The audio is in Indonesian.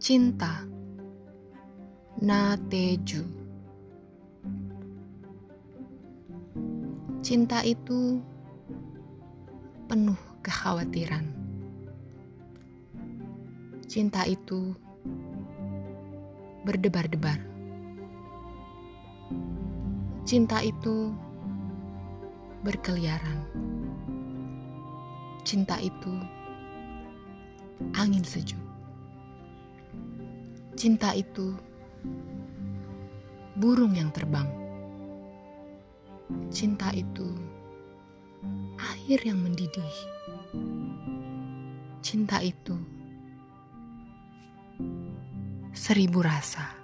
Cinta Nateju Cinta itu penuh kekhawatiran. Cinta itu berdebar-debar. Cinta itu berkeliaran. Cinta itu angin sejuk. Cinta itu burung yang terbang. Cinta itu air yang mendidih. Cinta itu seribu rasa.